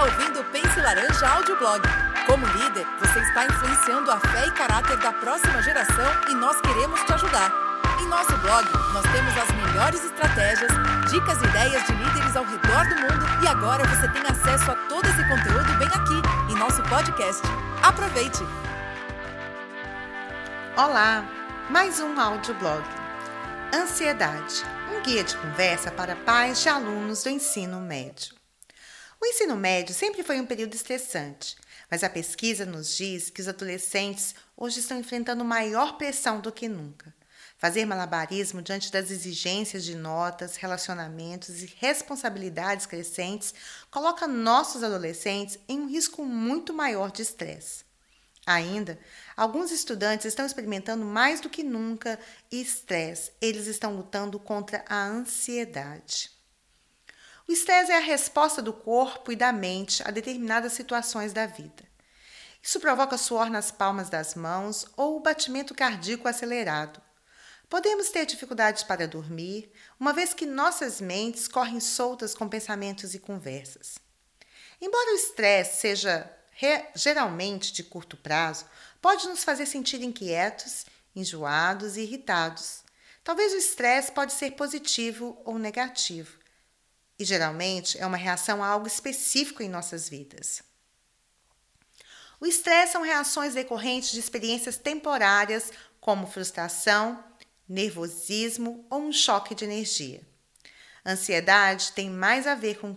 está ouvindo o Pense Laranja Audioblog. Como líder, você está influenciando a fé e caráter da próxima geração e nós queremos te ajudar. Em nosso blog, nós temos as melhores estratégias, dicas e ideias de líderes ao redor do mundo e agora você tem acesso a todo esse conteúdo bem aqui, em nosso podcast. Aproveite! Olá, mais um audioblog. Ansiedade, um guia de conversa para pais de alunos do ensino médio. O ensino médio sempre foi um período estressante, mas a pesquisa nos diz que os adolescentes hoje estão enfrentando maior pressão do que nunca. Fazer malabarismo diante das exigências de notas, relacionamentos e responsabilidades crescentes coloca nossos adolescentes em um risco muito maior de estresse. Ainda, alguns estudantes estão experimentando mais do que nunca estresse. Eles estão lutando contra a ansiedade. O estresse é a resposta do corpo e da mente a determinadas situações da vida. Isso provoca suor nas palmas das mãos ou o batimento cardíaco acelerado. Podemos ter dificuldades para dormir, uma vez que nossas mentes correm soltas com pensamentos e conversas. Embora o estresse seja geralmente de curto prazo, pode nos fazer sentir inquietos, enjoados e irritados. Talvez o estresse pode ser positivo ou negativo e geralmente é uma reação a algo específico em nossas vidas. O estresse são reações decorrentes de experiências temporárias, como frustração, nervosismo ou um choque de energia. ansiedade tem mais a ver com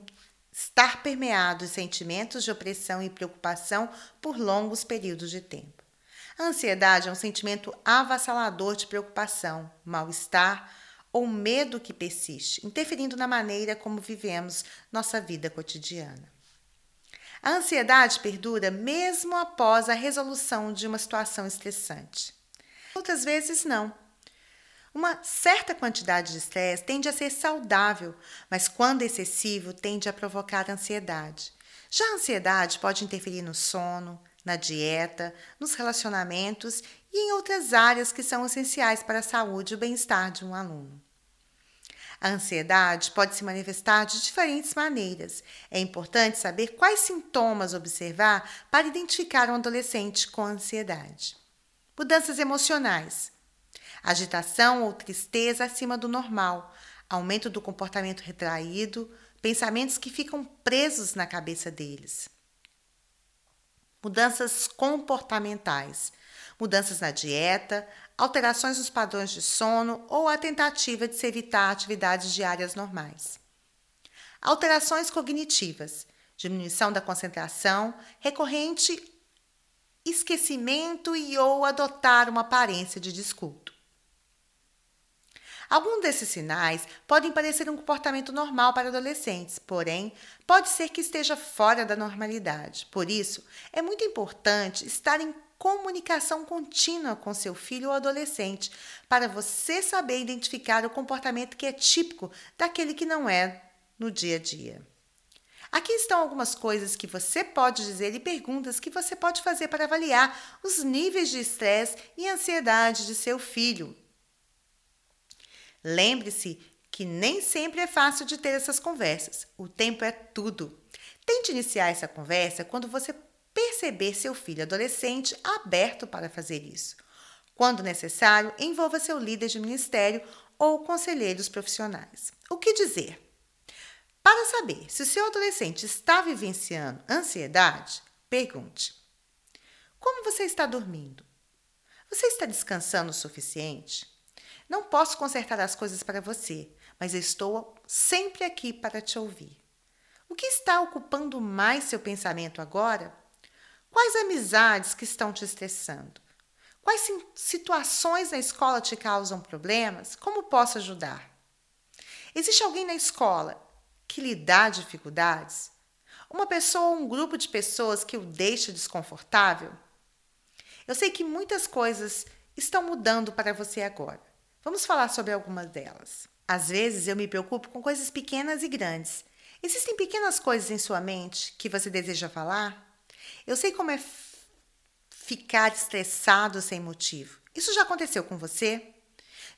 estar permeado de sentimentos de opressão e preocupação por longos períodos de tempo. A ansiedade é um sentimento avassalador de preocupação, mal-estar, ou medo que persiste, interferindo na maneira como vivemos nossa vida cotidiana. A ansiedade perdura mesmo após a resolução de uma situação estressante. Outras vezes, não. Uma certa quantidade de estresse tende a ser saudável, mas quando excessivo, tende a provocar ansiedade. Já a ansiedade pode interferir no sono, na dieta, nos relacionamentos e em outras áreas que são essenciais para a saúde e o bem-estar de um aluno. A ansiedade pode se manifestar de diferentes maneiras. É importante saber quais sintomas observar para identificar um adolescente com ansiedade. Mudanças emocionais: agitação ou tristeza acima do normal, aumento do comportamento retraído, pensamentos que ficam presos na cabeça deles. Mudanças comportamentais: mudanças na dieta, alterações nos padrões de sono ou a tentativa de se evitar atividades diárias normais. Alterações cognitivas: diminuição da concentração, recorrente esquecimento e ou adotar uma aparência de desculto. Alguns desses sinais podem parecer um comportamento normal para adolescentes, porém, pode ser que esteja fora da normalidade. Por isso, é muito importante estar em comunicação contínua com seu filho ou adolescente, para você saber identificar o comportamento que é típico daquele que não é no dia a dia. Aqui estão algumas coisas que você pode dizer e perguntas que você pode fazer para avaliar os níveis de estresse e ansiedade de seu filho. Lembre-se que nem sempre é fácil de ter essas conversas. O tempo é tudo. Tente iniciar essa conversa quando você perceber seu filho adolescente aberto para fazer isso. Quando necessário, envolva seu líder de ministério ou conselheiros profissionais. O que dizer? Para saber se o seu adolescente está vivenciando ansiedade, pergunte: Como você está dormindo? Você está descansando o suficiente? Não posso consertar as coisas para você, mas estou sempre aqui para te ouvir. O que está ocupando mais seu pensamento agora? Quais amizades que estão te estressando? Quais situações na escola te causam problemas? Como posso ajudar? Existe alguém na escola que lhe dá dificuldades? Uma pessoa ou um grupo de pessoas que o deixa desconfortável? Eu sei que muitas coisas estão mudando para você agora. Vamos falar sobre algumas delas. Às vezes eu me preocupo com coisas pequenas e grandes. Existem pequenas coisas em sua mente que você deseja falar? Eu sei como é ficar estressado sem motivo. Isso já aconteceu com você?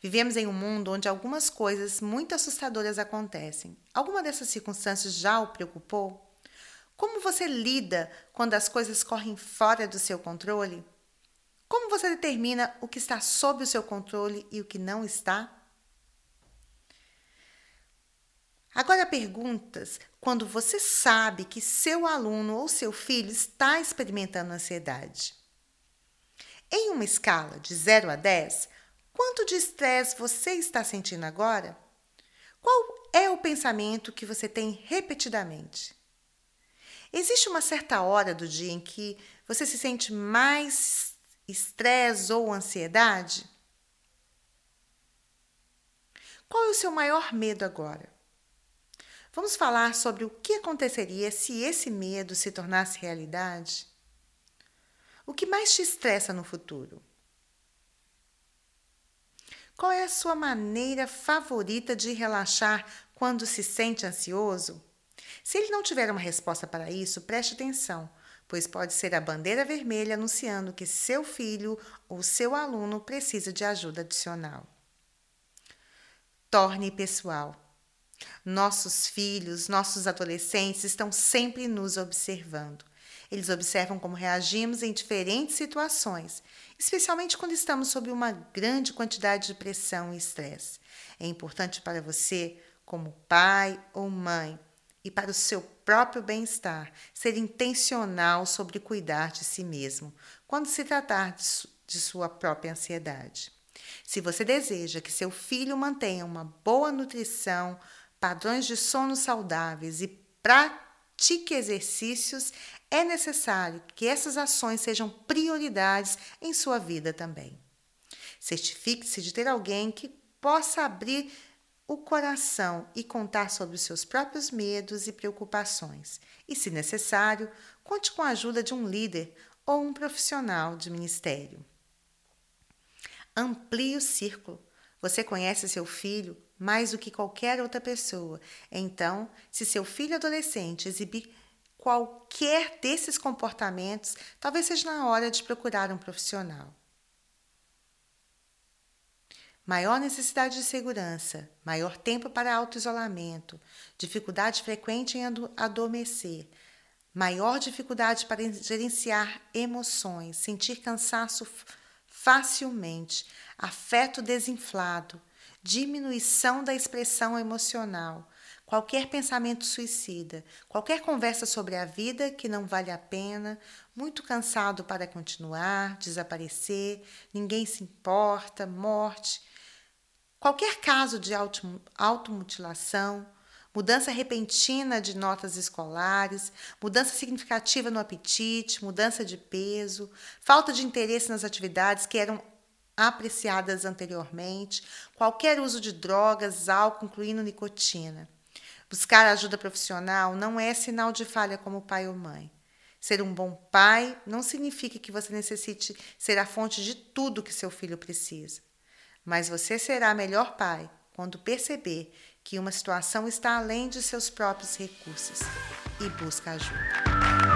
Vivemos em um mundo onde algumas coisas muito assustadoras acontecem. Alguma dessas circunstâncias já o preocupou? Como você lida quando as coisas correm fora do seu controle? Como você determina o que está sob o seu controle e o que não está? Agora perguntas quando você sabe que seu aluno ou seu filho está experimentando ansiedade. Em uma escala de 0 a 10, quanto de estresse você está sentindo agora? Qual é o pensamento que você tem repetidamente? Existe uma certa hora do dia em que você se sente mais estresse ou ansiedade? Qual é o seu maior medo agora? Vamos falar sobre o que aconteceria se esse medo se tornasse realidade? O que mais te estressa no futuro? Qual é a sua maneira favorita de relaxar quando se sente ansioso? Se ele não tiver uma resposta para isso, preste atenção, pois pode ser a bandeira vermelha anunciando que seu filho ou seu aluno precisa de ajuda adicional. Torne pessoal. Nossos filhos, nossos adolescentes estão sempre nos observando. Eles observam como reagimos em diferentes situações, especialmente quando estamos sob uma grande quantidade de pressão e estresse. É importante para você, como pai ou mãe, e para o seu próprio bem-estar, ser intencional sobre cuidar de si mesmo, quando se tratar de, su de sua própria ansiedade. Se você deseja que seu filho mantenha uma boa nutrição, padrões de sono saudáveis e pratique exercícios, é necessário que essas ações sejam prioridades em sua vida também. Certifique-se de ter alguém que possa abrir o coração e contar sobre os seus próprios medos e preocupações. E, se necessário, conte com a ajuda de um líder ou um profissional de ministério. Amplie o círculo. Você conhece seu filho mais do que qualquer outra pessoa. Então, se seu filho adolescente exibir qualquer desses comportamentos, talvez seja na hora de procurar um profissional. Maior necessidade de segurança, maior tempo para auto-isolamento, dificuldade frequente em adormecer, maior dificuldade para gerenciar emoções, sentir cansaço facilmente, afeto desinflado, diminuição da expressão emocional, qualquer pensamento suicida, qualquer conversa sobre a vida que não vale a pena, muito cansado para continuar, desaparecer, ninguém se importa, morte, qualquer caso de automutilação, mudança repentina de notas escolares, mudança significativa no apetite, mudança de peso, falta de interesse nas atividades que eram apreciadas anteriormente, qualquer uso de drogas, álcool, incluindo nicotina. Buscar ajuda profissional não é sinal de falha como pai ou mãe. Ser um bom pai não significa que você necessite ser a fonte de tudo que seu filho precisa. Mas você será melhor pai quando perceber que uma situação está além de seus próprios recursos e busca ajuda.